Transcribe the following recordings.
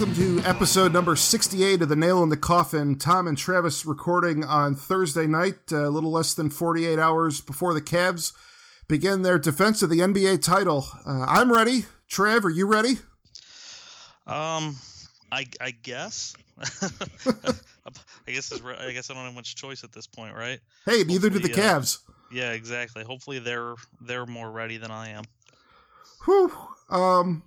Welcome to episode number 68 of The Nail in the Coffin. Tom and Travis recording on Thursday night, a little less than 48 hours before the Cavs begin their defense of the NBA title. Uh, I'm ready. Trav, are you ready? Um, I I guess. I guess is I guess I don't have much choice at this point, right? Hey, neither do the uh, Cavs. Yeah, exactly. Hopefully they're they're more ready than I am. Whew. Um,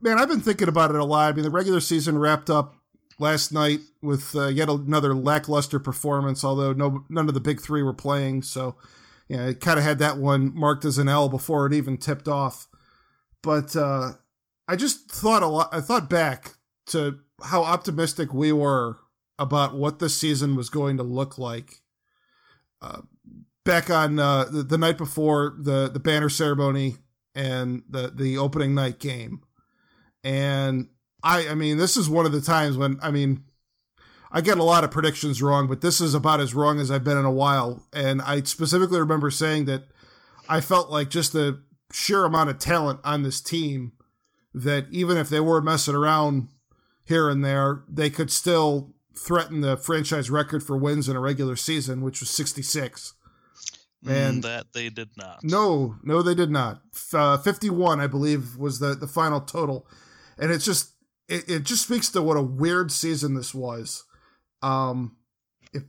man, I've been thinking about it a lot. I mean, the regular season wrapped up last night with uh, yet another lackluster performance, although no none of the big three were playing. So, yeah, it kind of had that one marked as an L before it even tipped off. But uh, I just thought a lot. I thought back to how optimistic we were about what the season was going to look like. Uh, back on uh, the, the night before the the banner ceremony and the the opening night game, and I I mean this is one of the times when I mean I get a lot of predictions wrong, but this is about as wrong as I've been in a while. And I specifically remember saying that I felt like just the sheer amount of talent on this team that even if they were messing around here and there, they could still threaten the franchise record for wins in a regular season, which was 66. And- Mm, that they did not. No, no, they did not. Uh, Fifty-one, I believe, was the the final total, and it's just it, it just speaks to what a weird season this was. Um, if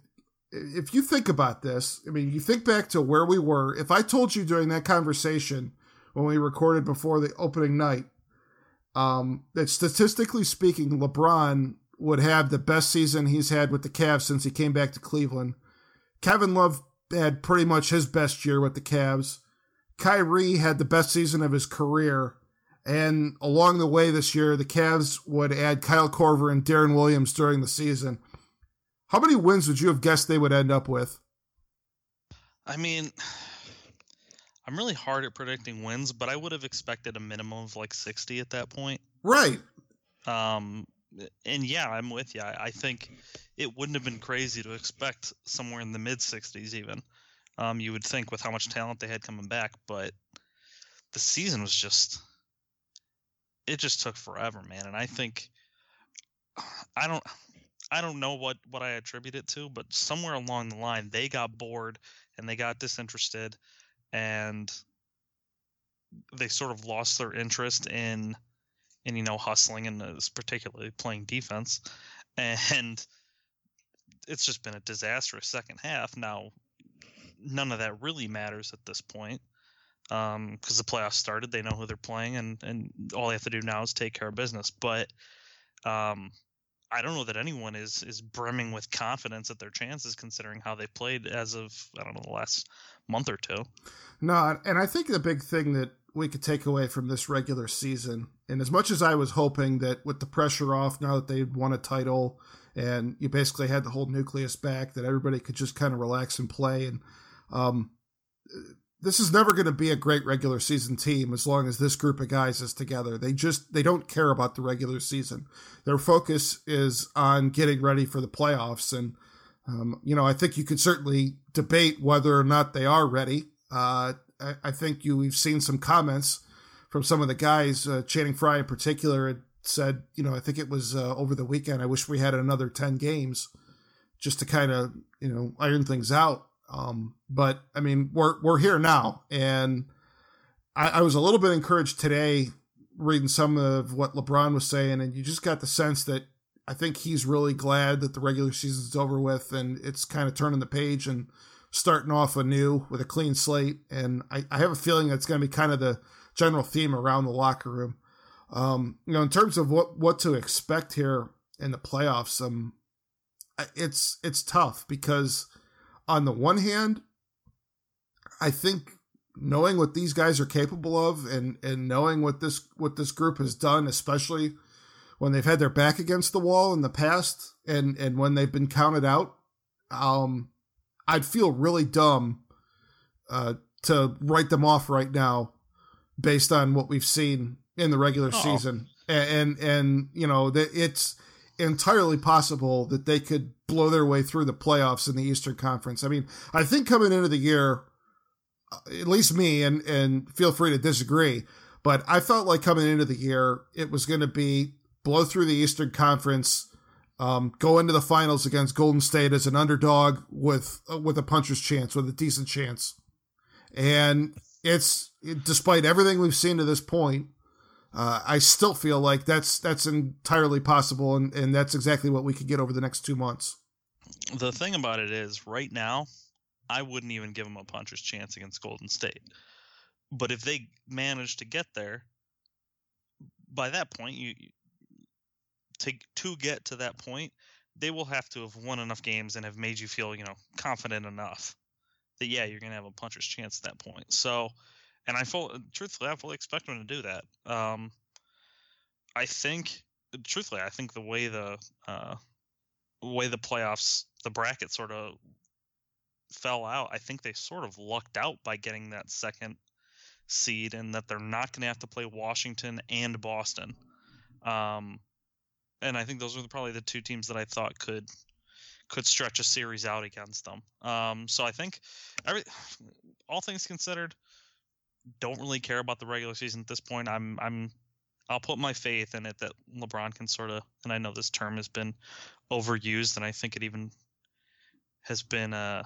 if you think about this, I mean, you think back to where we were. If I told you during that conversation when we recorded before the opening night, um, that statistically speaking, LeBron would have the best season he's had with the Cavs since he came back to Cleveland. Kevin Love had pretty much his best year with the Cavs. Kyrie had the best season of his career. And along the way this year, the Cavs would add Kyle Korver and Deron Williams during the season. How many wins would you have guessed they would end up with? I mean, I'm really hard at predicting wins, but I would have expected a minimum of like 60 at that point. Right. Um, and yeah, I'm with you. I, I think it wouldn't have been crazy to expect somewhere in the mid 60s, even. Um, you would think with how much talent they had coming back, but the season was just, it just took forever, man. And I think, I don't, I don't know what what I attribute it to, but somewhere along the line they got bored and they got disinterested, and they sort of lost their interest in in you know hustling and uh, particularly playing defense and it's just been a disastrous second half now none of that really matters at this point because the playoffs started they know who they're playing and and all they have to do now is take care of business but um I don't know that anyone is is brimming with confidence at their chances considering how they played as of I don't know the last month or two. No, and I think the big thing that we could take away from this regular season, and as much as I was hoping that with the pressure off now that they'd won a title and you basically had the whole nucleus back, that everybody could just kind of relax and play. And um, this is never going to be a great regular season team as long as this group of guys is together. They just they don't care about the regular season. Their focus is on getting ready for the playoffs. And um, you know, I think you could certainly debate whether or not they are ready. Uh, I, I think you we've seen some comments from some of the guys, uh, Channing Frye in particular, had said, you know, I think it was uh, over the weekend. I wish we had another ten games just to kind of you know iron things out. Um, but I mean, we're we're here now, and I, I was a little bit encouraged today reading some of what LeBron was saying, and you just got the sense that I think he's really glad that the regular season's over with, and it's kind of turning the page and starting off anew with a clean slate. And I, I have a feeling that's going to be kind of the general theme around the locker room. Um, you know, in terms of what what to expect here in the playoffs, um, it's it's tough because on the one hand, I think knowing what these guys are capable of and and knowing what this what this group has done, especially when they've had their back against the wall in the past and and when they've been counted out, um, I'd feel really dumb uh, to write them off right now based on what we've seen in the regular oh. season. And, and, and you know that it's entirely possible that they could blow their way through the playoffs in the Eastern Conference. I mean, I think coming into the year, at least me, and and feel free to disagree, but I felt like coming into the year it was going to be blow through the Eastern Conference, um, go into the finals against Golden State as an underdog with uh, with a puncher's chance, with a decent chance, and it's despite everything we've seen to this point. Uh, I still feel like that's that's entirely possible, and, and that's exactly what we could get over the next two months. The thing about it is, right now, I wouldn't even give them a puncher's chance against Golden State. But if they manage to get there, by that point, you to to get to that point, they will have to have won enough games and have made you feel, you know, confident enough that yeah, you're going to have a puncher's chance at that point. So, and I full truthfully, I fully expect them to do that. Um, I think, truthfully, I think the way the uh, way the playoffs, the bracket sort of fell out, I think they sort of lucked out by getting that second seed, and that they're not going to have to play Washington and Boston. Um, and I think those are probably the two teams that I thought could could stretch a series out against them. Um, so I think every all things considered, don't really care about the regular season at this point. I'm I'm I'll put my faith in it that LeBron can sort of, and I know this term has been overused, and I think it even has been uh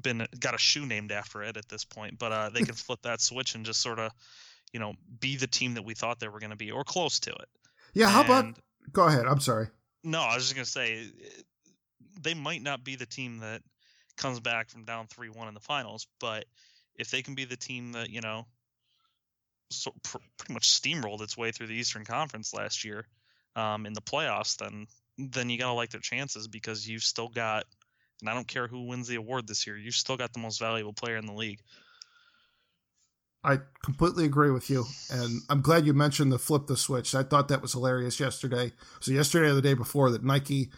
been got a shoe named after it at this point. But uh, they can flip that switch and just sort of, you know, be the team that we thought they were going to be, or close to it. Yeah. How and, about? Go ahead. I'm sorry. No, I was just going to say they might not be the team that comes back from down three one in the finals, but if they can be the team that you know, so pr- pretty much steamrolled its way through the Eastern Conference last year um, in the playoffs, then then you gotta like their chances because you've still got and I don't care who wins the award this year, you've still got the most valuable player in the league. I completely agree with you. And I'm glad you mentioned the flip the switch. I thought that was hilarious yesterday. So yesterday or the day before that Nike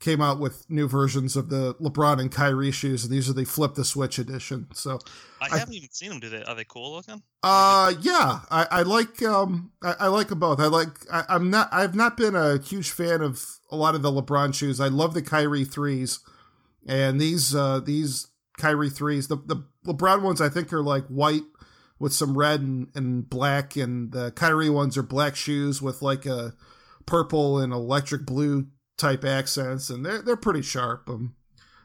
came out with new versions of the LeBron and Kyrie shoes, and these are the flip the switch edition. So I haven't even seen them. Do they are they cool looking? Uh, yeah, I, I like um I, I, like them both. I like I, I'm not I've not been a huge fan of a lot of the LeBron shoes. I love the Kyrie threes. And these uh, these Kyrie threes, the the LeBron ones I think are like white with some red and, and black, and the Kyrie ones are black shoes with like a purple and electric blue type accents, and they're they're pretty sharp. Um,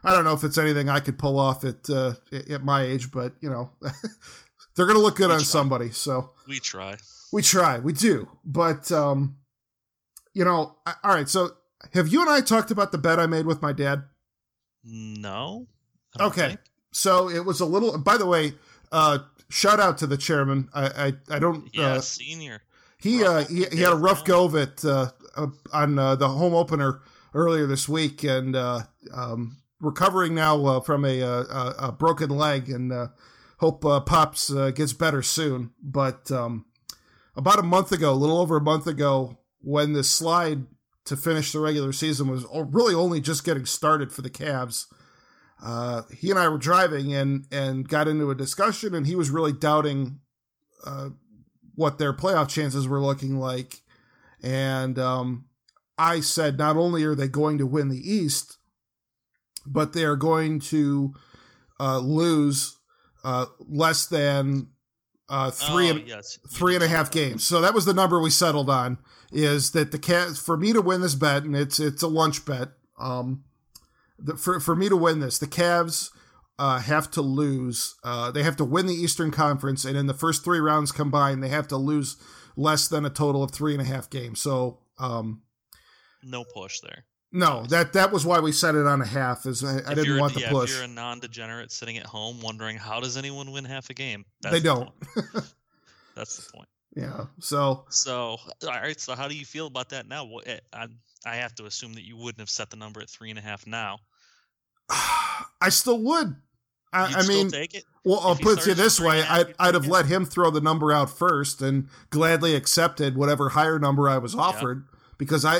I don't know if it's anything I could pull off at uh, at my age, but you know, they're gonna look good we on try. somebody. So we try, we try, we do. But um, you know, all right. So have you and I talked about the bet I made with my dad? No. Okay. Think. So it was a little. By the way, uh, shout out to the chairman. I I, I don't. Yeah, uh, senior. He uh, he, he had a rough go of it uh, on uh, the home opener earlier this week, and uh, um, recovering now uh, from a, a, a broken leg, and uh, hope uh, pops uh, gets better soon. But um, about a month ago, a little over a month ago, when the slide to finish the regular season was really only just getting started for the Cavs. Uh, he and I were driving and and got into a discussion, and he was really doubting uh, what their playoff chances were looking like. And um, I said, not only are they going to win the East, but they are going to uh, lose uh, less than uh, three, oh, and, yes. three and a half games. So that was the number we settled on is that the cat for me to win this bet, and it's it's a lunch bet. Um, the, for for me to win this, the Cavs uh, have to lose. Uh, they have to win the Eastern Conference, and in the first three rounds combined, they have to lose less than a total of three and a half games. So, um, no push there. No, that that was why we set it on a half. Is I, I didn't want the yeah, push. If you're a non-degenerate sitting at home wondering how does anyone win half a game, they don't. that's the point. Yeah. So. So all right. So how do you feel about that now? Eh, I I have to assume that you wouldn't have set the number at three and a half now. I still would. I, I mean, well, I'll put it this way: I'd, I'd have let him throw the number out first and gladly accepted whatever higher number I was offered yeah. because I,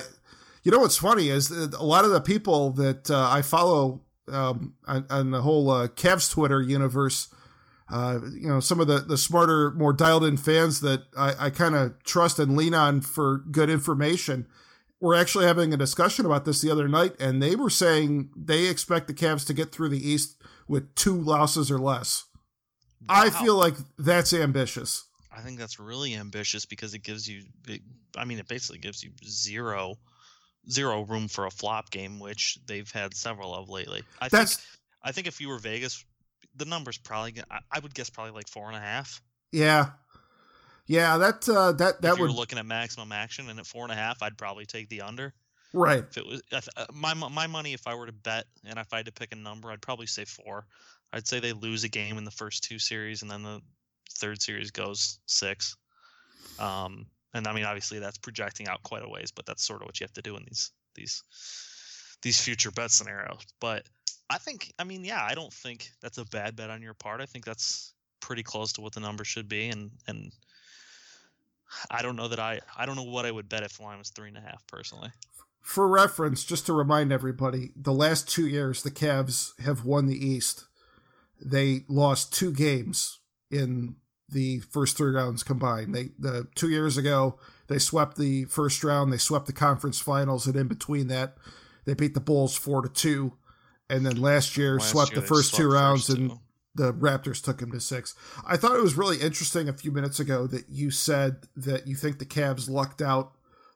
you know, what's funny is that a lot of the people that uh, I follow um, on, on the whole uh, Cavs Twitter universe. Uh, you know, some of the, the smarter, more dialed in fans that I, I kind of trust and lean on for good information. We're actually having a discussion about this the other night, and they were saying they expect the Cavs to get through the East with two losses or less. Wow. I feel like that's ambitious. I think that's really ambitious because it gives you, it, I mean, it basically gives you zero, zero room for a flop game, which they've had several of lately. I that's, think, I think if you were Vegas, the number's probably, I, I would guess probably like four and a half. Yeah, yeah, that uh, that that if would. You're looking at maximum action, and at four and a half, I'd probably take the under. Right. If it was if, uh, my my money, if I were to bet, and if I had to pick a number, I'd probably say four. I'd say they lose a game in the first two series, and then the third series goes six. Um, and I mean, obviously, that's projecting out quite a ways, but that's sort of what you have to do in these these these future bet scenarios. But I think, I mean, yeah, I don't think that's a bad bet on your part. I think that's pretty close to what the number should be, and and I don't know that I I don't know what I would bet if the line was three and a half personally. For reference, just to remind everybody, the last two years the Cavs have won the East. They lost two games in the first three rounds combined. They the two years ago they swept the first round, they swept the conference finals, and in between that, they beat the Bulls four to two, and then last year last swept year the first swept two rounds and two the Raptors took him to six. I thought it was really interesting a few minutes ago that you said that you think the Cavs lucked out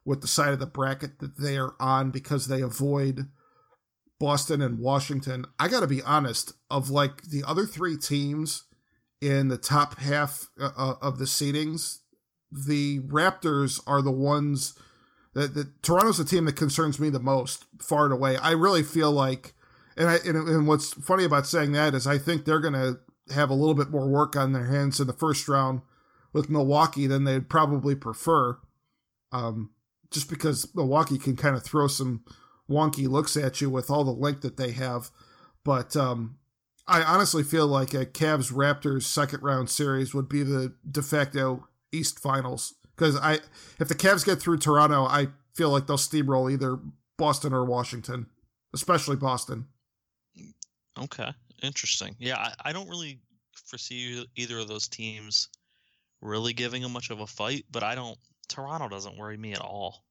with the side of the bracket that they are on because they avoid Boston and Washington. I got to be honest, of like the other three teams in the top half uh, uh of the seedings, the Raptors are the ones that, that Toronto's the team that concerns me the most, far and away. I really feel like and I and, and what's funny about saying that is I think they're going to have a little bit more work on their hands in the first round with Milwaukee than they'd probably prefer. Um, just because Milwaukee can kind of throw some wonky looks at you with all the length that they have. But um, I honestly feel like a Cavs Raptors second round series would be the de facto East Finals because I if the Cavs get through Toronto, I feel like they'll steamroll either Boston or Washington, especially Boston. Okay, interesting. Yeah, I, I don't really foresee either of those teams really giving them much of a fight, but I don't. Toronto doesn't worry me at all.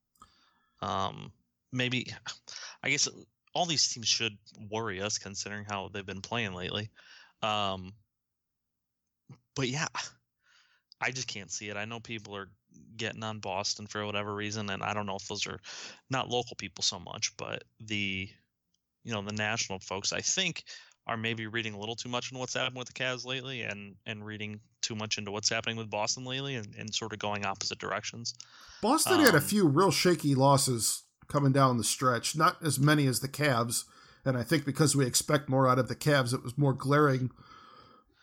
Um, maybe, I guess all these teams should worry us considering how they've been playing lately. Um, but yeah, I just can't see it. I know people are getting on Boston for whatever reason, and I don't know if those are not local people so much, but the you know the national folks I think are maybe reading a little too much into what's happened with the Cavs lately and and reading too much into what's happening with Boston lately and, and sort of going opposite directions. Boston um, had a um, few real shaky losses coming down the stretch, not as many as the Cavs, and I think because we expect more out of the Cavs, it was more glaring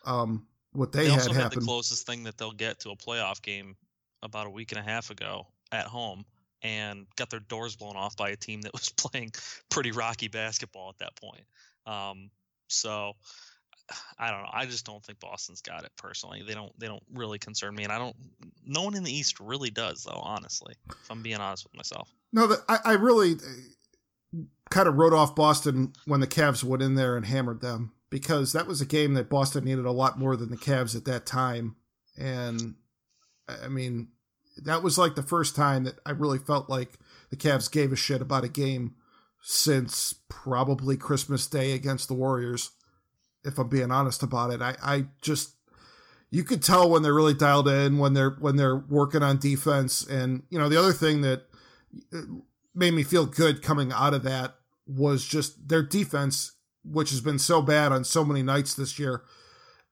um, what they, they had happen. Had the closest thing that they'll get to a playoff game about a week and a half ago at home and got their doors blown off by a team that was playing pretty rocky basketball at that point. Um, so I don't know. I just don't think Boston's got it personally. They don't. They don't really concern me, and I don't. No one in the East really does, though. Honestly, if I'm being honest with myself. No, I, I really uh, kind of wrote off Boston when the Cavs went in there and hammered them because that was a game that Boston needed a lot more than the Cavs at that time, and I mean that was like the first time that I really felt like the Cavs gave a shit about a game since probably Christmas Day against the Warriors. If I'm being honest about it, I, I just you could tell when they're really dialed in when they're when they're working on defense. And you know the other thing that uh, made me feel good coming out of that was just their defense which has been so bad on so many nights this year.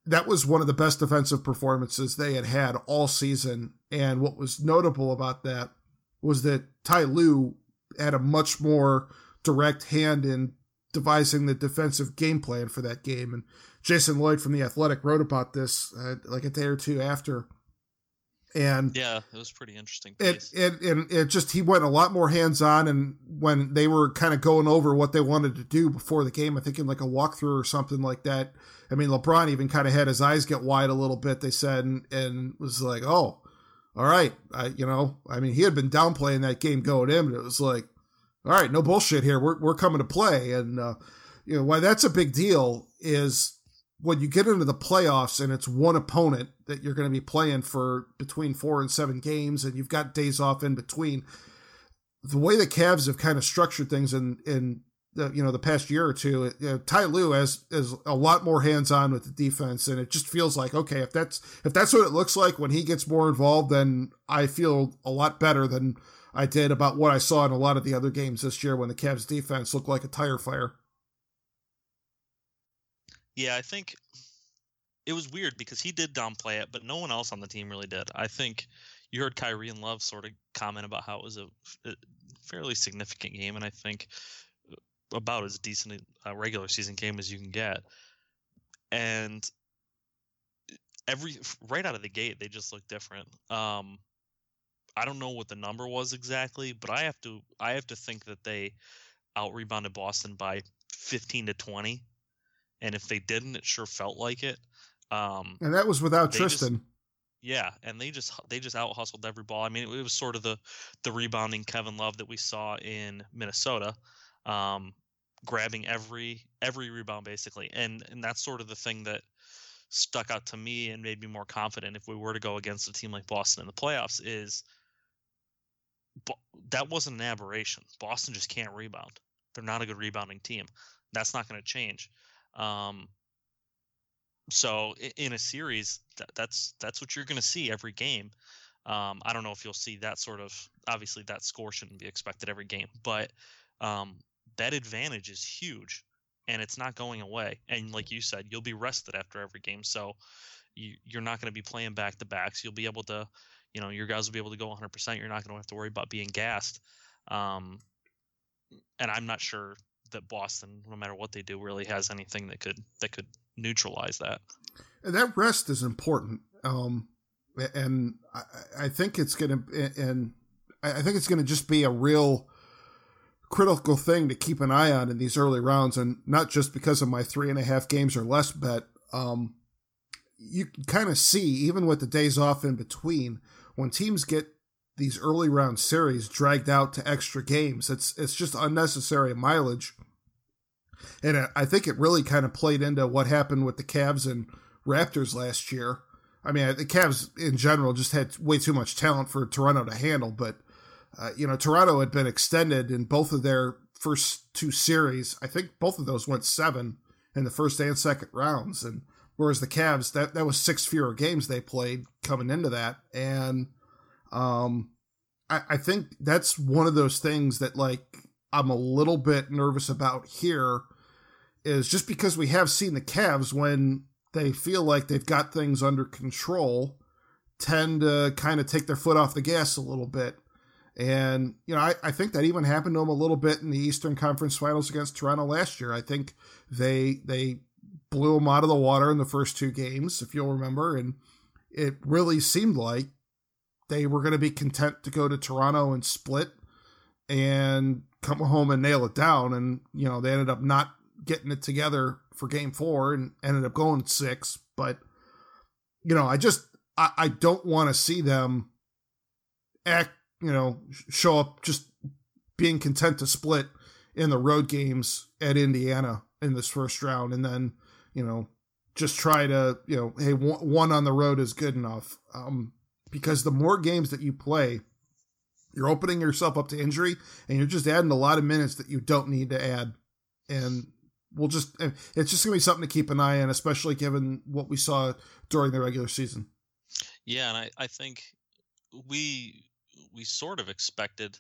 That was one of the best defensive performances they had had all season. And what was notable about that was that Ty Lue had a much more direct hand in devising the defensive game plan for that game. And Jason Lloyd from The Athletic wrote about this uh, like a day or two after. And yeah, it was pretty interesting. It, it, and it just, he went a lot more hands on. And when they were kind of going over what they wanted to do before the game, I think in like a walkthrough or something like that, I mean, LeBron even kind of had his eyes get wide a little bit. They said, and, and was like, "Oh, all right." I, you know, I mean, he had been downplaying that game going in, but it was like, "All right, no bullshit here. We're we're coming to play." And uh, you know why that's a big deal is when you get into the playoffs and it's one opponent that you're going to be playing for between four and seven games, and you've got days off in between. The way the Cavs have kind of structured things in in the you know the past year or two, you know, Ty Lue has is a lot more hands on with the defense, and it just feels like okay, if that's if that's what it looks like when he gets more involved, then I feel a lot better than I did about what I saw in a lot of the other games this year when the Cavs defense looked like a tire fire. Yeah, I think it was weird because he did downplay it, but no one else on the team really did. I think you heard Kyrie and Love sort of comment about how it was a, a fairly significant game, and I think about as decent a regular season game as you can get. And every right out of the gate, they just look different. Um, I don't know what the number was exactly, but I have to I have to think that they out rebounded Boston by 15 to 20 and if they didn't, it sure felt like it. Um, and that was without Tristan. Just, yeah, and they just they just out hustled every ball. I mean, it, it, was sort of the the rebounding Kevin Love that we saw in Minnesota, um, grabbing every every rebound basically, and and that's sort of the thing that stuck out to me and made me more confident if we were to go against a team like Boston in the playoffs is that wasn't an aberration. Boston just can't rebound. They're not a good rebounding team. That's not going to change. Um, so in a series, that, that's that's what you're going to see every game. Um, I don't know if you'll see that sort of. Obviously, that score shouldn't be expected every game, but um, that advantage is huge, and it's not going away. And like you said, you'll be rested after every game, so you, you're not going to be playing back to backs. You'll be able to, you know, your guys will be able to go 100%. You're not going to have to worry about being gassed. Um, and I'm not sure that Boston, no matter what they do, really has anything that could that could neutralize that. And that rest is important, um, and I, I think it's going to and I think it's going to just be a real critical thing to keep an eye on in these early rounds, and not just because of my three and a half games or less bet. Um, you kind of see even with the days off in between when teams get these early round series dragged out to extra games. It's it's just unnecessary mileage. And I think it really kind of played into what happened with the Cavs and Raptors last year. I mean, the Cavs in general just had way too much talent for Toronto to handle, but uh, you know, Toronto had been extended in both of their first two series. I think both of those went seven in the first and second rounds, and whereas the Cavs that that was six fewer games they played coming into that, and um, I, I think that's one of those things that like I'm a little bit nervous about here is just because we have seen the Cavs when they feel like they've got things under control tend to kind of take their foot off the gas a little bit. And, you know, I, I think that even happened to them a little bit in the Eastern Conference Finals against Toronto last year. I think they they blew them out of the water in the first two games, if you'll remember, and it really seemed like they were going to be content to go to Toronto and split and come home and nail it down. And, you know, they ended up not getting it together for game four and ended up going six. But, you know, I just, I, I don't want to see them act, you know, show up just being content to split in the road games at Indiana in this first round. And then, you know, just try to, you know, hey, one on the road is good enough. Um, because the more games that you play, you're opening yourself up to injury and you're just adding a lot of minutes that you don't need to add. And we'll just, it's just going to be something to keep an eye on, especially given what we saw during the regular season. Yeah. And I, I think we, we sort of expected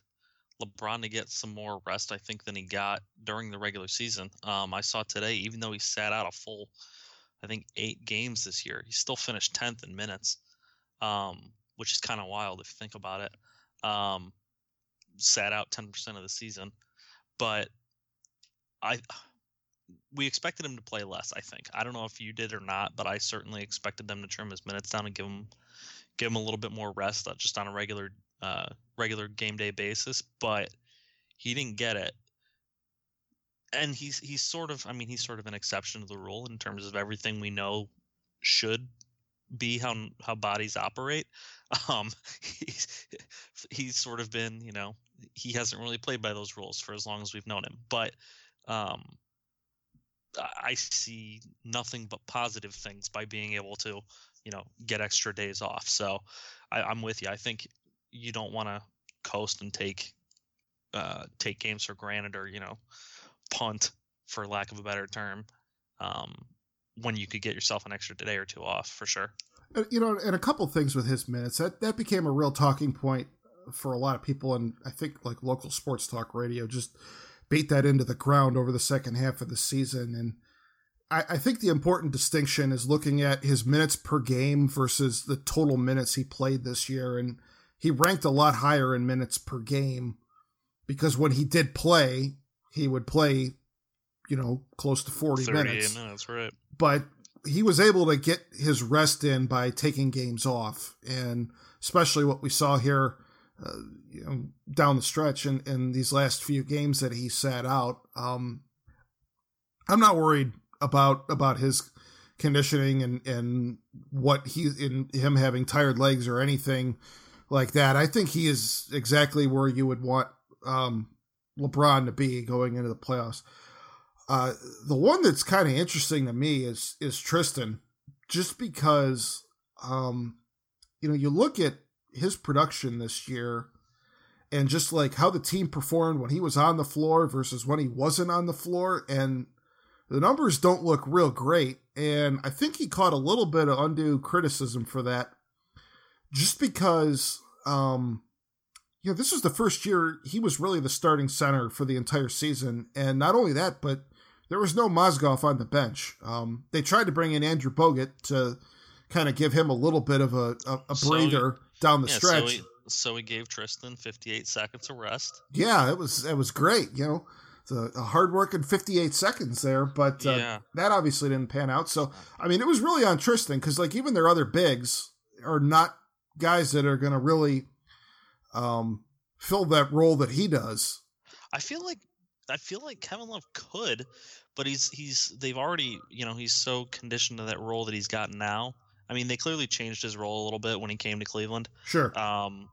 LeBron to get some more rest, I think, than he got during the regular season. Um, I saw today, even though he sat out a full, I think, eight games this year, he still finished 10th in minutes. Um, which is kind of wild if you think about it. Um, sat out 10% of the season, but I we expected him to play less. I think I don't know if you did or not, but I certainly expected them to trim his minutes down and give him give him a little bit more rest, uh, just on a regular uh, regular game day basis. But he didn't get it, and he's he's sort of I mean he's sort of an exception to the rule in terms of everything we know should be how how bodies operate. Um, he's he's sort of been you know he hasn't really played by those rules for as long as we've known him. But um, I see nothing but positive things by being able to, you know, get extra days off. So I, I'm with you. I think you don't want to coast and take uh, take games for granted or you know punt for lack of a better term um, when you could get yourself an extra day or two off for sure. Uh, you know, and a couple things with his minutes that that became a real talking point for a lot of people, and I think like local sports talk radio just beat that into the ground over the second half of the season. And I, I think the important distinction is looking at his minutes per game versus the total minutes he played this year, and he ranked a lot higher in minutes per game because when he did play, he would play, you know, close to 40 minutes. minutes, right. But he was able to get his rest in by taking games off. And especially what we saw here, uh, you know, down the stretch in, in these last few games that he sat out. Um, I'm not worried about, about his conditioning and, and what he, in him having tired legs or anything like that. I think he is exactly where you would want um, LeBron to be going into the playoffs. Uh, the one that's kind of interesting to me is is Tristan, just because um, you know you look at his production this year, and just like how the team performed when he was on the floor versus when he wasn't on the floor, and the numbers don't look real great. And I think he caught a little bit of undue criticism for that, just because um, you know, this was the first year he was really the starting center for the entire season. And not only that, but there was no Mozgov on the bench. Um, they tried to bring in Andrew Bogut to kind of give him a little bit of a, a, a breather so, down the yeah, stretch. So he, so he, gave Tristan 58 seconds of rest. Yeah, it was it was great. You know, the a hard working 58 seconds there, but uh, yeah. that obviously didn't pan out. So I mean, it was really on Tristan because like even their other bigs are not guys that are going to really um, fill that role that he does. I feel like I feel like Kevin Love could, but he's he's they've already you know he's so conditioned to that role that he's got now. I mean, they clearly changed his role a little bit when he came to Cleveland. Sure. Um,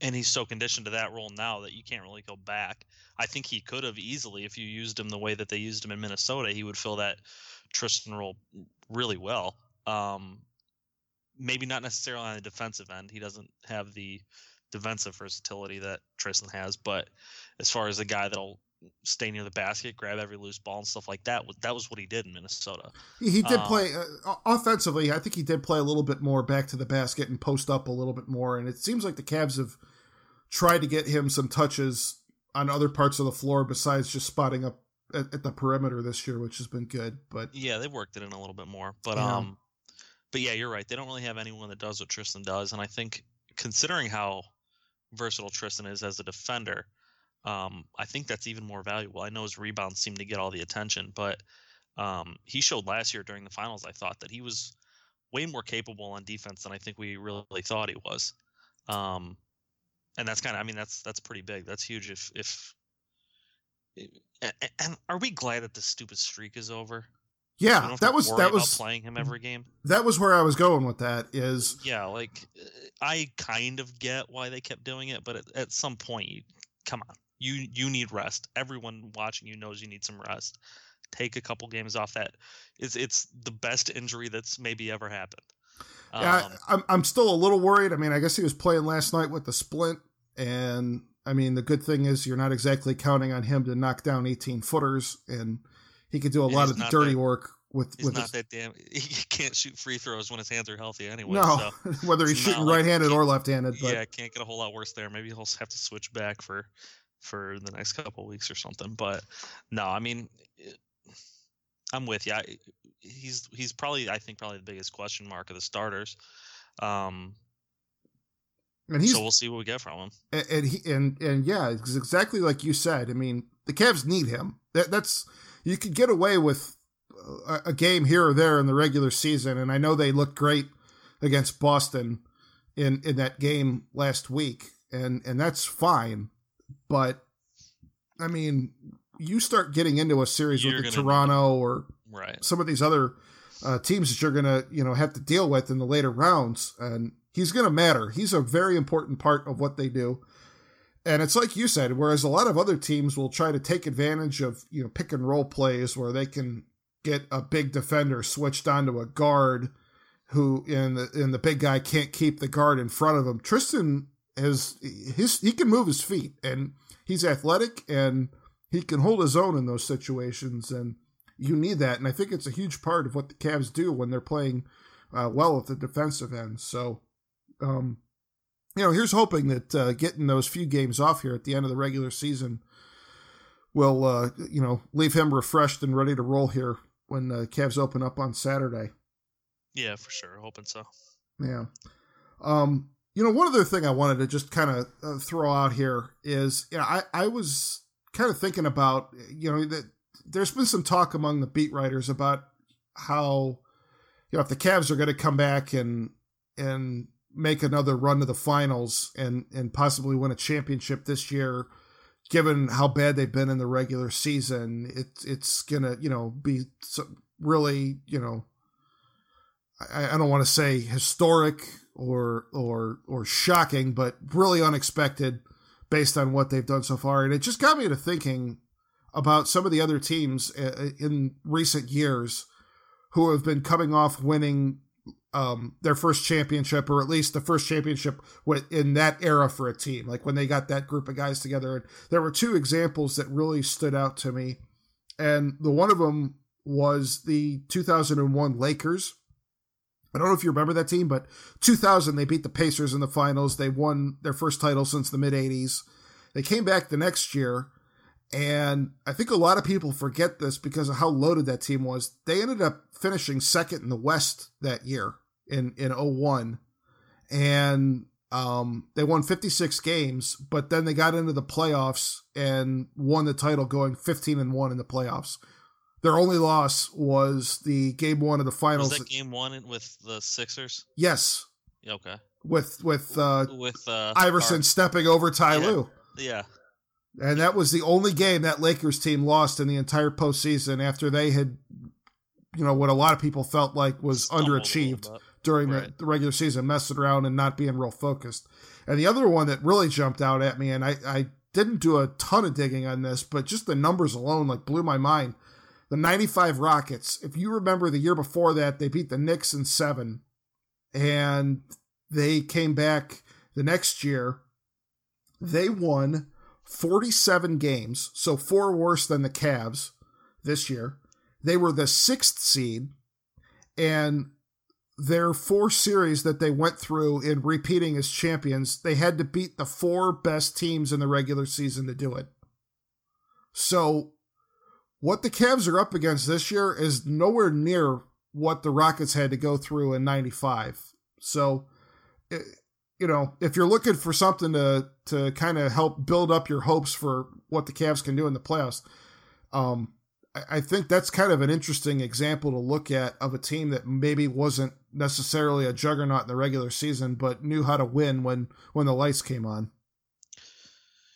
and he's so conditioned to that role now that you can't really go back. I think he could have easily, if you used him the way that they used him in Minnesota, he would fill that Tristan role really well. Um, maybe not necessarily on the defensive end. He doesn't have the defensive versatility that Tristan has, but as far as a guy that'll stay near the basket, grab every loose ball and stuff like that, that was what he did in Minnesota. He did um, play uh, offensively. I think he did play a little bit more back to the basket and post up a little bit more. And it seems like the Cavs have tried to get him some touches on other parts of the floor besides just spotting up at, at the perimeter this year, which has been good. But yeah, they worked it in a little bit more. But yeah. um, but yeah, you're right. They don't really have anyone that does what Tristan does, and I think considering how versatile Tristan is as a defender, um, I think that's even more valuable. I know his rebounds seem to get all the attention, but um, he showed last year during the finals. I thought that he was way more capable on defense than I think we really thought he was. Um, and that's kind of, I mean, that's that's pretty big. That's huge. If if and are we glad that the stupid streak is over? Yeah, that was that was playing him every game. That was where I was going with that. Is yeah, like I kind of get why they kept doing it, but at, at some point, you come on, you you need rest. Everyone watching you knows you need some rest. Take a couple games off. That it's it's the best injury that's maybe ever happened. Yeah, um, I'm I'm still a little worried. I mean, I guess he was playing last night with the splint, and I mean the good thing is you're not exactly counting on him to knock down 18 footers and he could do a lot of the dirty that, work with. He's with not his, that damn. He can't shoot free throws when his hands are healthy anyway. No, so whether he's shooting like, right-handed or left-handed. But. Yeah, can't get a whole lot worse there. Maybe he'll have to switch back for for the next couple weeks or something. But no, I mean, I'm with you. I, he's he's probably I think probably the biggest question mark of the starters. Um, and he's, so we'll see what we get from him. And, and he and and yeah, it's exactly like you said. I mean, the Cavs need him. That, that's you could get away with a, a game here or there in the regular season, and I know they looked great against Boston in in that game last week, and and that's fine. But I mean, you start getting into a series you're with Toronto or right. some of these other uh, teams that you're gonna you know have to deal with in the later rounds, and he's gonna matter. He's a very important part of what they do. And it's like you said, whereas a lot of other teams will try to take advantage of you know pick and roll plays where they can get a big defender switched onto a guard who in the in the big guy can't keep the guard in front of him. Tristan has his he can move his feet and he's athletic and he can hold his own in those situations and you need that and I think it's a huge part of what the Cavs do when they're playing uh, well at the defensive end. So um you know, here's hoping that uh, getting those few games off here at the end of the regular season will, uh, you know, leave him refreshed and ready to roll here when the Cavs open up on Saturday. Yeah, for sure. Hoping so. Yeah. Um, you know, one other thing I wanted to just kind of uh, throw out here is, you know, I, I was kind of thinking about, you know, that there's been some talk among the beat writers about how, you know, if the Cavs are going to come back and, and make another run to the finals and and possibly win a championship this year given how bad they've been in the regular season it's it's gonna you know be really you know I, I don't want to say historic or or or shocking but really unexpected based on what they've done so far. And it just got me to thinking about some of the other teams uh, in recent years who have been coming off winning um, their first championship, or at least the first championship in that era for a team, like when they got that group of guys together. And there were two examples that really stood out to me, and the one of them was the 2001 Lakers. I don't know if you remember that team, but 2000 they beat the Pacers in the finals. They won their first title since the mid 80s. They came back the next year and I think a lot of people forget this because of how loaded that team was. They ended up finishing second in the West that year in in 01 and um, they won 56 games but then they got into the playoffs and won the title going 15 and 1 in the playoffs. Their only loss was the game one of the finals was that game one with the sixers? Yes. Okay. With with uh with uh iverson stepping over ty yeah. Lue. yeah. And that was the only game that Lakers team lost in the entire postseason after they had, you know, what a lot of people felt like was Stumbled underachieved during right. the, the, regular season, messing around and not being real focused. And the other one that really jumped out at me, and I, I didn't do a ton of digging on this, but just the numbers alone like blew my mind. The 95 Rockets, if you remember the year before that, they beat the Knicks in seven, and they came back the next year. They won 47 games, so four worse than the Cavs this year. They were the sixth seed, and their four series that they went through in repeating as champions, they had to beat the four best teams in the regular season to do it. So, what the Cavs are up against this year is nowhere near what the Rockets had to go through in 95. So, you know, if you're looking for something to to kind of help build up your hopes for what the Cavs can do in the playoffs, um, I think that's kind of an interesting example to look at of a team that maybe wasn't necessarily a juggernaut in the regular season, but knew how to win when when the lights came on.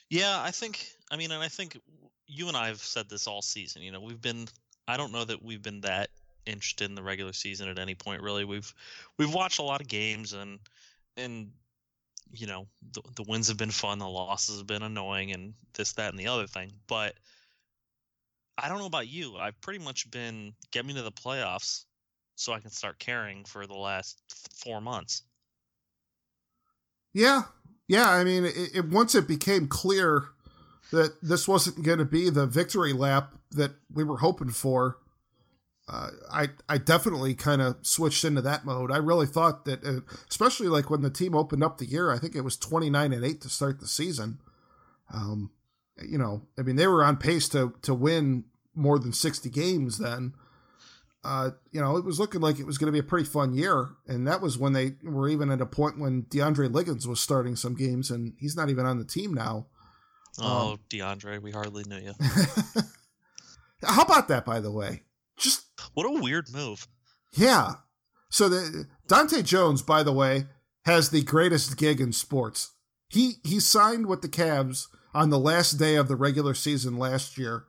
Yeah, I think. I mean, and I think you and I have said this all season. You know, we've been. I don't know that we've been that interested in the regular season at any point. Really, we've we've watched a lot of games and and you know the, the wins have been fun, the losses have been annoying, and this, that, and the other thing. But I don't know about you. I've pretty much been get me to the playoffs so I can start caring for the last four months. Yeah, yeah. I mean, it, it once it became clear that this wasn't going to be the victory lap that we were hoping for. Uh, I I definitely kind of switched into that mode. I really thought that, uh, especially like when the team opened up the year, I think it was twenty nine and eight to start the season. Um, you know, I mean, they were on pace to to win more than 60 games then. Uh, you know, it was looking like it was going to be a pretty fun year. And that was when they were even at a point when DeAndre Liggins was starting some games and he's not even on the team now. Oh, um, DeAndre, we hardly knew you. How about that, by the way? Just what a weird move. Yeah. So the Dahntay Jones, by the way, has the greatest gig in sports. He he signed with the Cavs on the last day of the regular season last year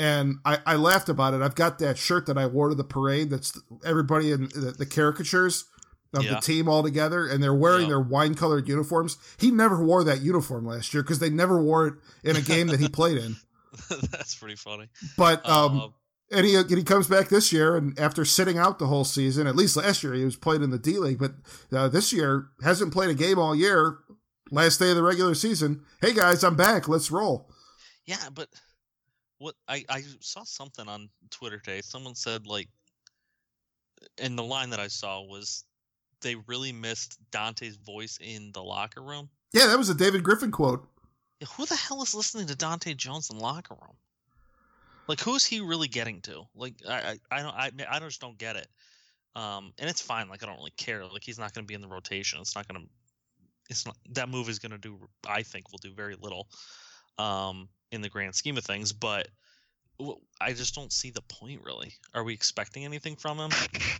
and I, I laughed about it. I've got that shirt that I wore to the parade. That's everybody in the, the caricatures. of Yeah. the team all together, and they're wearing Yeah. their wine colored uniforms. He never wore that uniform last year because they never wore it in a game that he played in. That's pretty funny. But um, Uh, and he and he comes back this year, and after sitting out the whole season, at least last year he was played in the D League, but uh, this year hasn't played a game all year. Last day of the regular season. Hey guys, I'm back. Let's roll. yeah, but what I I saw something on Twitter today. Someone said like, and the line that I saw was, they really missed Dahntay's voice in the locker room. Yeah, that was a David Griffin quote. Yeah, Who the hell is listening to Dahntay Jones in the locker room? Like, who's he really getting to? Like, I, I, I don't, I, I just don't get it. Um, and it's fine. Like, I don't really care. Like, he's not going to be in the rotation. It's not going to, it's not that move is going to do. I think will do very little, um, in the grand scheme of things. But I just don't see the point. Really, are we expecting anything from him?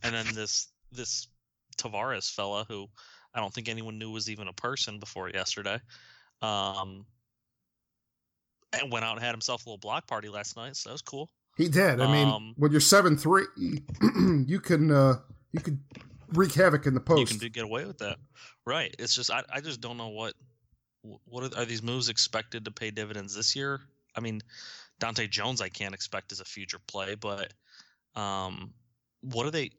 And then this, this Tavares fella, who I don't think anyone knew was even a person before yesterday. Um, and went out and had himself a little block party last night, so that was cool. He did. I mean, Um, when you're seven three, you can uh, you can wreak havoc in the post. You can do, get away with that, right? It's just I, I just don't know what what are, are these moves expected to pay dividends this year? I mean, Dahntay Jones I can't expect as a future play, but um, what are they?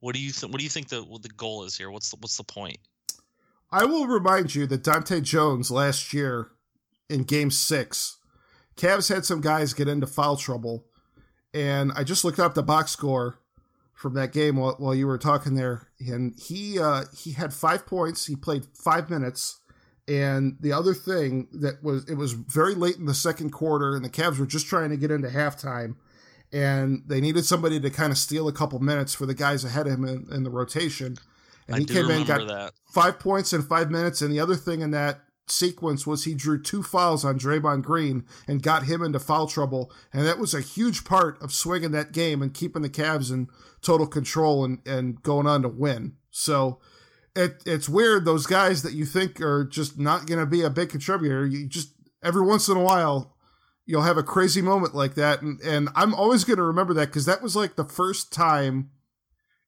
What do you think? What do you think the the goal is here? What's the what's the point? I will remind you that Dahntay Jones last year in Game Six, Cavs had some guys get into foul trouble, and I just looked up the box score from that game while, while you were talking there, and he uh, he had five points. He played five minutes. And the other thing that was, it was very late in the second quarter, and the Cavs were just trying to get into halftime, and they needed somebody to kind of steal a couple minutes for the guys ahead of him in, in the rotation. And I he came in, got that. five points in five minutes. And the other thing in that sequence was he drew two fouls on Draymond Green and got him into foul trouble. And that was a huge part of swinging that game and keeping the Cavs in total control and, and going on to win. So it, it's weird. Those guys that you think are just not going to be a big contributor, you just every once in a while, you'll have a crazy moment like that. And, and I'm always going to remember that because that was like the first time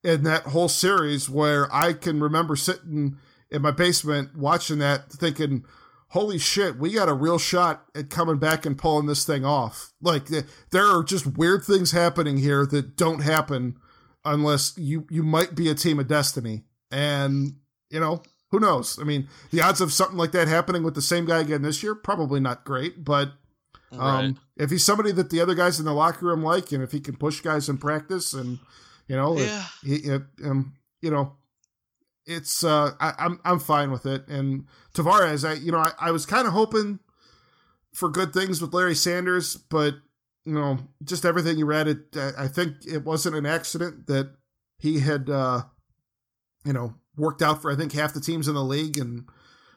in that whole series where I can remember sitting in my basement watching that thinking, holy shit, we got a real shot at coming back and pulling this thing off. Like there are just weird things happening here that don't happen unless you, you might be a team of destiny. And, you know, who knows? I mean, the odds of something like that happening with the same guy again this year, probably not great, but um, right. if he's somebody that the other guys in the locker room like, and if he can push guys in practice, and you know, Yeah. he, if, um, you know, it's uh, I, I'm I'm fine with it. And Tavares, I you know, I, I was kind of hoping for good things with Larry Sanders, but you know, just everything you read, it I I think it wasn't an accident that he had, uh, you know, worked out for I think half the teams in the league, and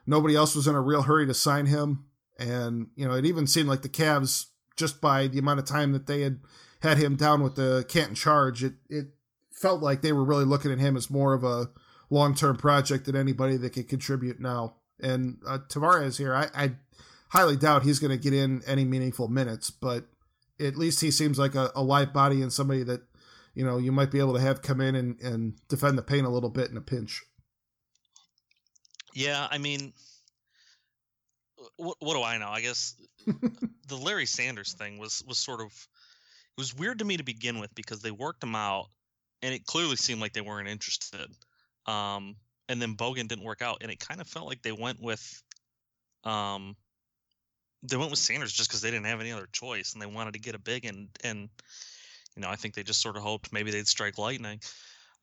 nobody else was in a real hurry to sign him. And you know, it even seemed like the Cavs, just by the amount of time that they had had him down with the Canton charge, it it felt like they were really looking at him as more of a long term project than anybody that could contribute now. And uh, Tavares here, I, I highly doubt he's going to get in any meaningful minutes, but at least he seems like a, a live body and somebody that you know you might be able to have come in and, and defend the paint a little bit in a pinch. Yeah, I mean, what what do I know? I guess the Larry Sanders thing was was sort of it was weird to me to begin with because they worked him out, and it clearly seemed like they weren't interested. Um, and then Bogut didn't work out, and it kind of felt like they went with, um, they went with Sanders just because they didn't have any other choice, and they wanted to get a big and and you know I think they just sort of hoped maybe they'd strike lightning.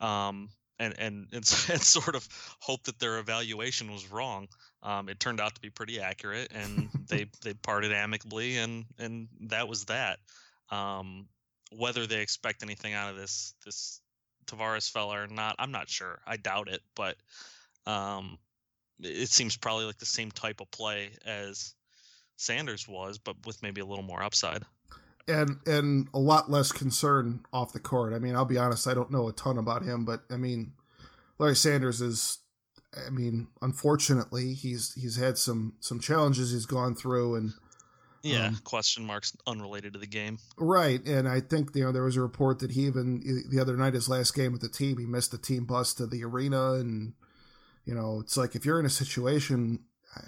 Um, and and and, and sort of hope that their evaluation was wrong. Um, it turned out to be pretty accurate, and they they parted amicably, and and that was that. Um, whether they expect anything out of this this Tavares fella or not, I'm not sure. I doubt it, but um, it it seems probably like the same type of play as Sanders was, but with maybe a little more upside. And and a lot less concern off the court. I mean, I'll be honest, I don't know a ton about him, but I mean, Larry Sanders is I mean, unfortunately, he's he's had some some challenges he's gone through and Yeah, Um, question marks unrelated to the game. Right, and I think you know there was a report that he even the other night his last game with the team he missed the team bus to the arena, and you know it's like if you're in a situation,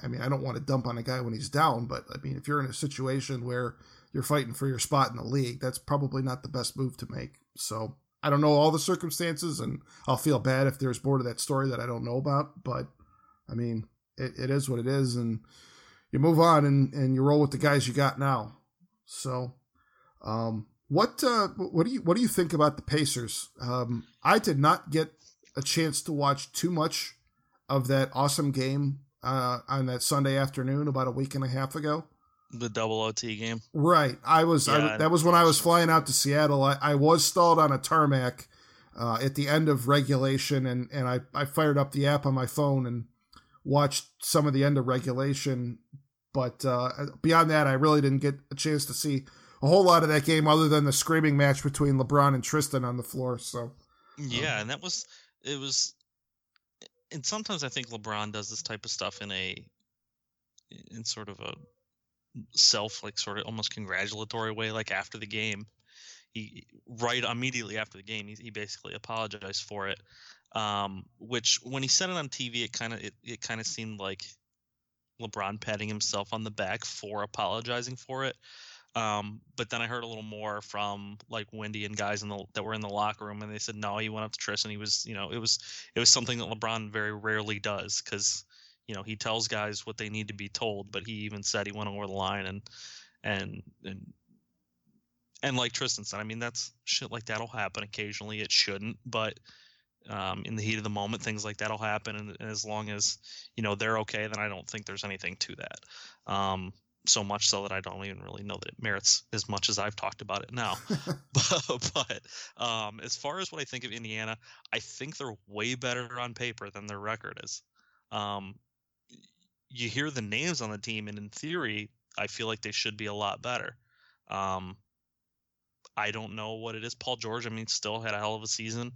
I mean I don't want to dump on a guy when he's down, but I mean if you're in a situation where you're fighting for your spot in the league, that's probably not the best move to make. So I don't know all the circumstances, and I'll feel bad if there's more to that story that I don't know about, but I mean it, it is what it is, and you move on and, and you roll with the guys you got now. So, um, what uh, what do you what do you think about the Pacers? Um, I did not get a chance to watch too much of that awesome game uh, on that Sunday afternoon about a week and a half ago. The double OT game. Right, I was I, that was when I was flying out to Seattle. I, I was stalled on a tarmac uh, at the end of regulation, and and I I fired up the app on my phone and watched some of the end of regulation. But uh, beyond that, I really didn't get a chance to see a whole lot of that game, other than the screaming match between LeBron and Tristan on the floor. So Yeah, and that was it was and sometimes I think LeBron does this type of stuff in a in sort of a self like sort of almost congratulatory way like after the game. He right immediately after the game he, he basically apologized for it. Um, which when he said it on TV it kind of it, it kind of seemed like LeBron patting himself on the back for apologizing for it. Um, but then I heard a little more from like Wendy and guys in the that were in the locker room, and they said no, he went up to Tristan. He was, you know, it was it was something that LeBron very rarely does because you know he tells guys what they need to be told, but he even said he went over the line and and and and like Tristan said, I mean that's shit like that'll happen occasionally. It shouldn't, but um, in the heat of the moment, things like that'll happen, and, and as long as you know they're okay, then I don't think there's anything to that. Um, so much so that I don't even really know that it merits as much as I've talked about it now. but but um, as far as what I think of Indiana, I think they're way better on paper than their record is. Um, you hear the names on the team, and in theory, I feel like they should be a lot better. Um, I don't know what it is. Paul George, I mean, still had a hell of a season.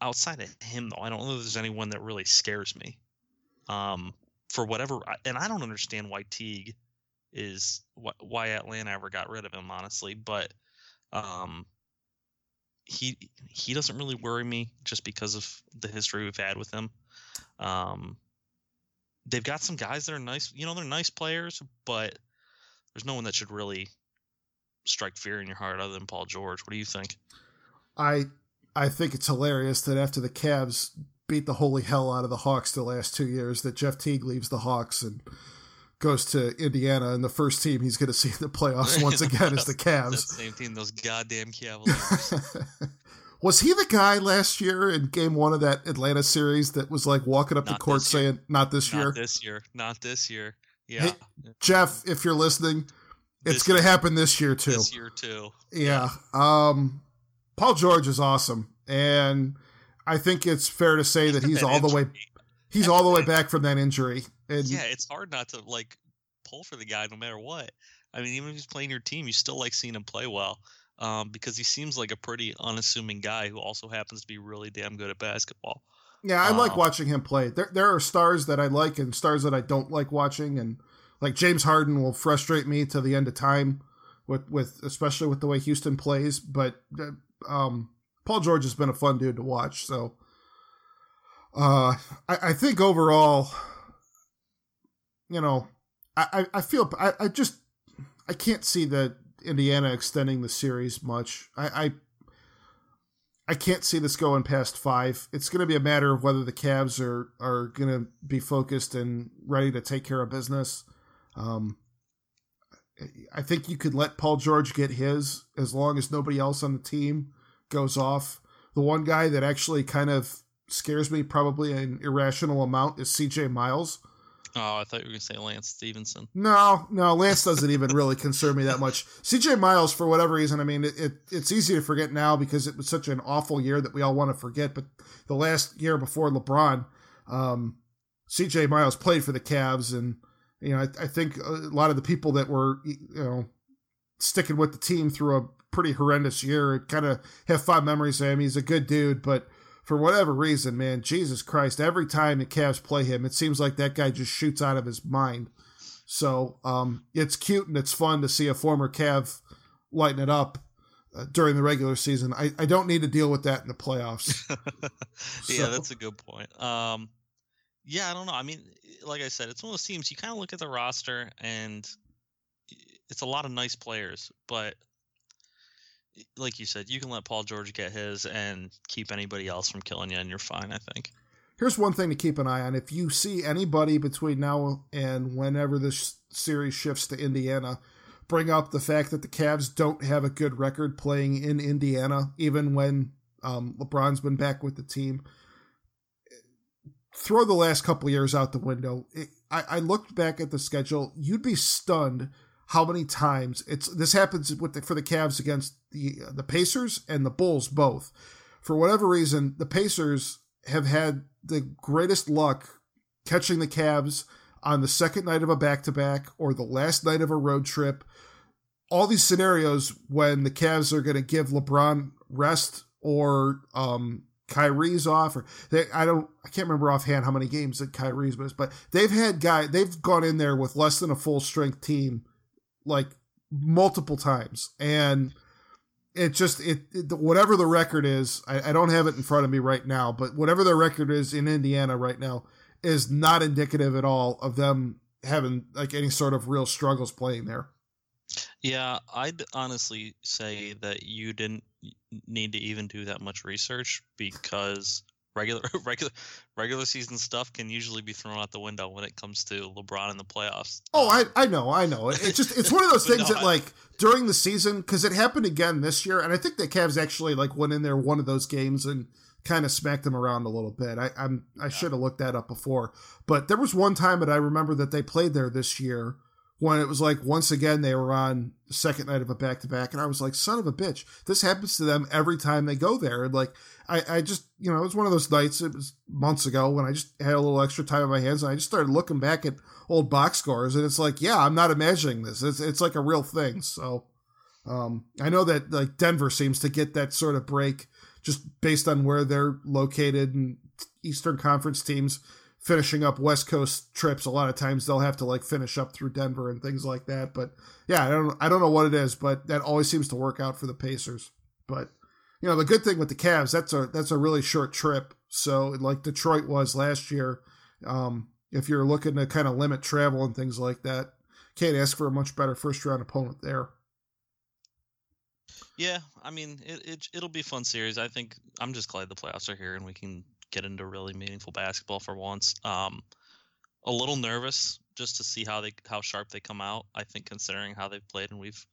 Outside of him, though, I don't know if there's anyone that really scares me. Um, for whatever, and I don't understand why Teague is why Atlanta ever got rid of him, honestly. But um, he he doesn't really worry me just because of the history we've had with him. Um, they've got some guys that are nice, you know, they're nice players, but there's no one that should really strike fear in your heart other than Paul George. What do you think? I I think it's hilarious that after the Cavs beat the holy hell out of the Hawks the last two years, that Jeff Teague leaves the Hawks and goes to Indiana, and the first team he's going to see in the playoffs once again is the Cavs. That same team, those goddamn Cavaliers. was he the guy last year in Game One of that Atlanta series that was like walking up Not the court saying, "Not this year"? Not this year. Not this year. Yeah. Hey, Jeff, if you're listening, it's going to happen this year too. This year too. Yeah. Um, Paul George is awesome, and I think it's fair to say that he's That all the way he's all the way back from that injury. And Yeah, it's hard not to like pull for the guy no matter what. I mean, even if he's playing your team, you still like seeing him play well. Um, because he seems like a pretty unassuming guy who also happens to be really damn good at basketball. yeah, I like Um, watching him play. There there are stars that I like and stars that I don't like watching, and like James Harden will frustrate me to the end of time with with especially with the way Houston plays. But uh, um, Paul George has been a fun dude to watch. So uh, I, I think overall, you know, I, I feel I, I just I can't see that Indiana extending the series much. I, I I can't see this going past five. It's going to be a matter of whether the Cavs are are going to be focused and ready to take care of business. Um, I think you could let Paul George get his as long as nobody else on the team goes off. The one guy that actually kind of scares me, probably an irrational amount, is C.J. Miles. Oh, I thought you were gonna say Lance Stephenson. No, no, Lance doesn't even really concern me that much. CJ Miles, for whatever reason, I mean, it, it, it's easy to forget now because it was such an awful year that we all want to forget. But the last year before LeBron, um, CJ Miles played for the Cavs, and you know, I, I think a lot of the people that were, you know, sticking with the team through a pretty horrendous year kind of have fond memories of him. He's a good dude, but for whatever reason, man, Jesus Christ, every time the Cavs play him, it seems like that guy just shoots out of his mind. So um, it's cute and it's fun to see a former Cav lighten it up uh, during the regular season. I, I don't need to deal with that in the playoffs. yeah, so. that's a good point. Um, yeah, I don't know. I mean, like I said, it's one of those teams you kind of look at the roster and it's a lot of nice players, but like you said, you can let Paul George get his and keep anybody else from killing you, and you're fine. I think. Here's one thing to keep an eye on: if you see anybody between now and whenever this series shifts to Indiana, bring up the fact that the Cavs don't have a good record playing in Indiana, even when um, LeBron's been back with the team. Throw the last couple years out the window. It, I, I looked back at the schedule. You'd be stunned how many times it's this happens with the, for the Cavs against the the Pacers and the Bulls both. For whatever reason, the Pacers have had the greatest luck catching the Cavs on the second night of a back to back or the last night of a road trip. All these scenarios when the Cavs are going to give LeBron rest or um, Kyrie's off, or they, I don't, I can't remember offhand how many games that Kyrie's missed, but they've had guy, they've gone in there with less than a full strength team like multiple times, and it just it, it, whatever the record is. I, I don't have it in front of me right now, but whatever their record is in Indiana right now is not indicative at all of them having like any sort of real struggles playing there. Yeah, I'd honestly say that you didn't need to even do that much research because regular regular regular season stuff can usually be thrown out the window when it comes to LeBron in the playoffs. Oh, I I know, I know. It's just it's one of those things no, that like during the season because it happened again this year, and I think the Cavs actually like went in there one of those games and kind of smacked them around a little bit. I I'm I yeah. should have looked that up before, but there was one time that I remember that they played there this year when it was like once again they were on the second night of a back to back, and I was like, son of a bitch, this happens to them every time they go there. And like I, I just you know it was one of those nights. It was months ago when I just had a little extra time on my hands, and I just started looking back at old box scores, and it's like, yeah, I'm not imagining this. It's it's like a real thing. So um, I know that like Denver seems to get that sort of break just based on where they're located and Eastern Conference teams finishing up West Coast trips, a lot of times they'll have to like finish up through Denver and things like that. But yeah, I don't I don't know what it is, but that always seems to work out for the Pacers. But you know, the good thing with the Cavs, that's a that's a really short trip. So like Detroit was last year, um, if you're looking to kind of limit travel and things like that, can't ask for a much better first round opponent there. Yeah, I mean it, it it'll be fun series. I think I'm just glad the playoffs are here and we can get into really meaningful basketball for once. Um, a little nervous just to see how they how sharp they come out. I think considering how they've played, and we've,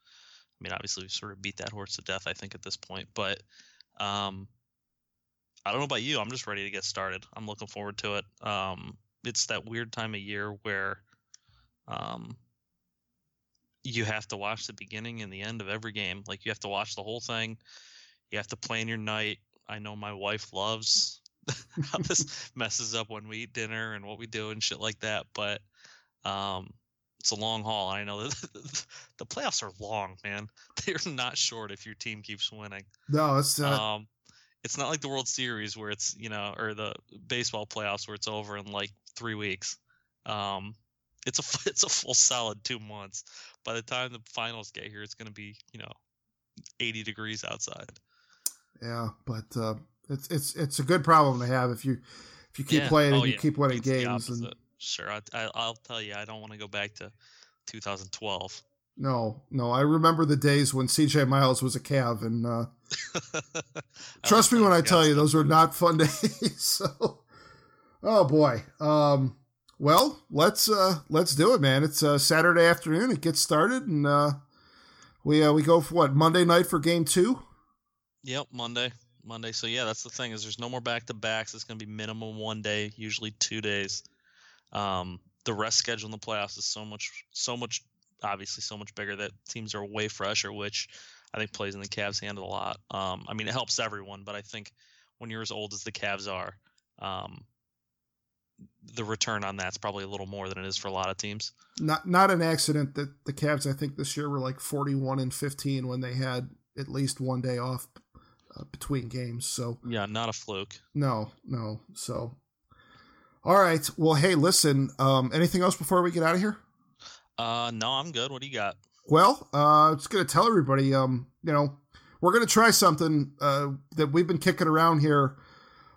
I mean, obviously we've sort of beat that horse to death. I think at this point, but um, I don't know about you. I'm just ready to get started. I'm looking forward to it. Um, it's that weird time of year where, um, you have to watch the beginning and the end of every game. Like you have to watch the whole thing. You have to plan your night. I know my wife loves how this messes up when we eat dinner and what we do and shit like that. But um, it's a long haul. I know that the playoffs are long, man. They're not short if your team keeps winning. No, it's not. Um, it's not like the World Series where it's you know, or the baseball playoffs where it's over in like three weeks. Um, it's a it's a full solid two months. By the time the finals get here, it's going to be you know, 80 degrees outside. Yeah, but uh, it's it's it's a good problem to have if you if you keep yeah. playing oh, and you yeah. keep winning it's games. And sure, I, I, will tell you, I don't want to go back to 2012. No, no, I remember the days when CJ Miles was a Cav, and uh, trust me when I tell you, those were not fun days. so, oh boy. Um, well, let's uh, let's do it, man. It's uh, Saturday afternoon. It gets started, and uh, we uh, we go for what Monday night for game two. Yep, Monday. Monday. So yeah, that's the thing is there's no more back to backs. It's going to be minimum one day, usually two days. Um, the rest schedule in the playoffs is so much, so much, obviously so much bigger that teams are way fresher, which I think plays in the Cavs' hand a lot. Um, I mean, it helps everyone, but I think when you're as old as the Cavs are, um, the return on that's probably a little more than it is for a lot of teams. Not not an accident that the Cavs I think this year were like 41 and 15 when they had at least one day off uh, between games. So yeah, not a fluke. No, no. So all right. Well, hey, listen. Um, anything else before we get out of here? Uh, no, I'm good. What do you got? Well, uh, just gonna tell everybody, um, you know, we're gonna try something uh, that we've been kicking around here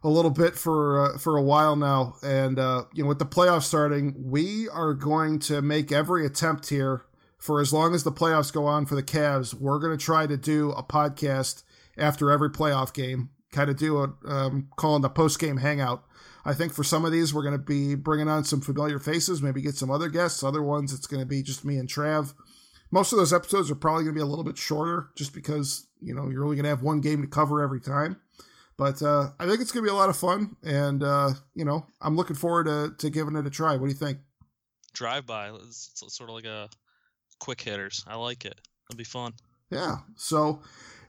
a little bit for uh, for a while now, and uh, you know, with the playoffs starting, we are going to make every attempt here for as long as the playoffs go on for the Cavs. We're gonna try to do a podcast after every playoff game, kind of do a um, calling the post game hangout. I think for some of these, we're going to be bringing on some familiar faces, maybe get some other guests. Other ones, it's going to be just me and Trav. Most of those episodes are probably going to be a little bit shorter just because, you know, you're only going to have one game to cover every time. But uh, I think it's going to be a lot of fun. And, uh, you know, I'm looking forward to, to giving it a try. What do you think? Drive by. It's, it's sort of like a quick hitters. I like it. It'll be fun. Yeah. So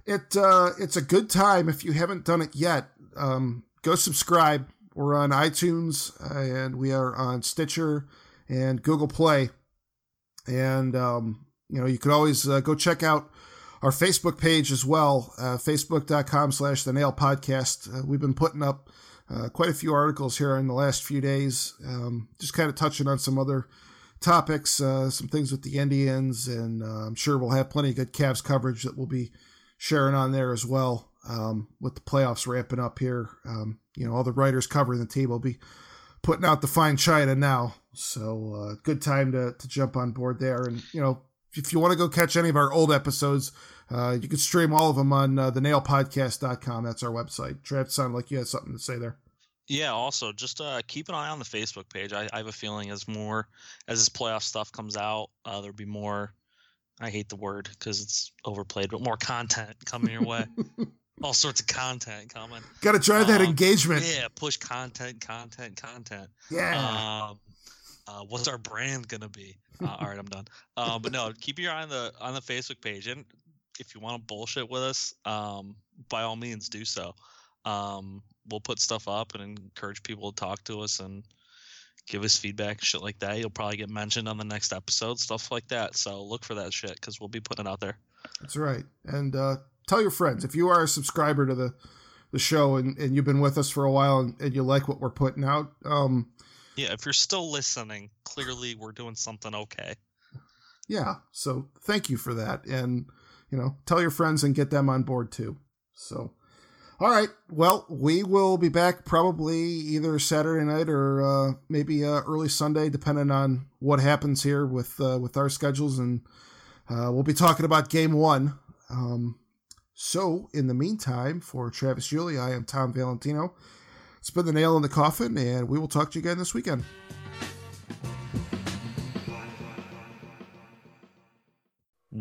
it uh, it's a good time if you haven't done it yet. Um, go subscribe. We're on iTunes and we are on Stitcher and Google Play. And um, you know, you could always uh, go check out our Facebook page as well, uh, facebook.com slash the nail podcast. Uh, we've been putting up uh, quite a few articles here in the last few days, um, just kind of touching on some other topics, uh, some things with the Indians, and uh, I'm sure we'll have plenty of good Cavs coverage that we'll be sharing on there as well um, with the playoffs ramping up here. Um, you know, all the writers covering the team will be putting out the fine china now. So uh, good time to, to jump on board there. And, you know, if you want to go catch any of our old episodes, uh, you can stream all of them on uh, thenailpodcast.com. That's our website. Trav, sounded like you had something to say there. Yeah. Also, just uh, keep an eye on the Facebook page. I, I have a feeling as more as this playoff stuff comes out, uh, there'll be more. I hate the word because it's overplayed, but more content coming your way. all sorts of content coming. Got to drive that um, engagement. Yeah, push content, content, content. Yeah. Um, uh, what's our brand gonna be? Uh, all right, I'm done. Uh, but no, keep your eye on the on the Facebook page, and if you want to bullshit with us, um, by all means do so. Um, we'll put stuff up and encourage people to talk to us and give us feedback, shit like that. You'll probably get mentioned on the next episode, stuff like that. So look for that shit because we'll be putting it out there. That's right. And uh, tell your friends if you are a subscriber to the the show and, and you've been with us for a while and, and you like what we're putting out. Um, yeah, if you're still listening, clearly we're doing something okay. Yeah. So thank you for that. And, you know, tell your friends and get them on board too. So, all right. Well, we will be back probably either Saturday night or uh, maybe uh, early Sunday, depending on what happens here with uh, with our schedules. And uh, we'll be talking about game one. Um, so, in the meantime, for Travis Julie, I am Tom Valentino. It's been the nail in the coffin, and we will talk to you again this weekend.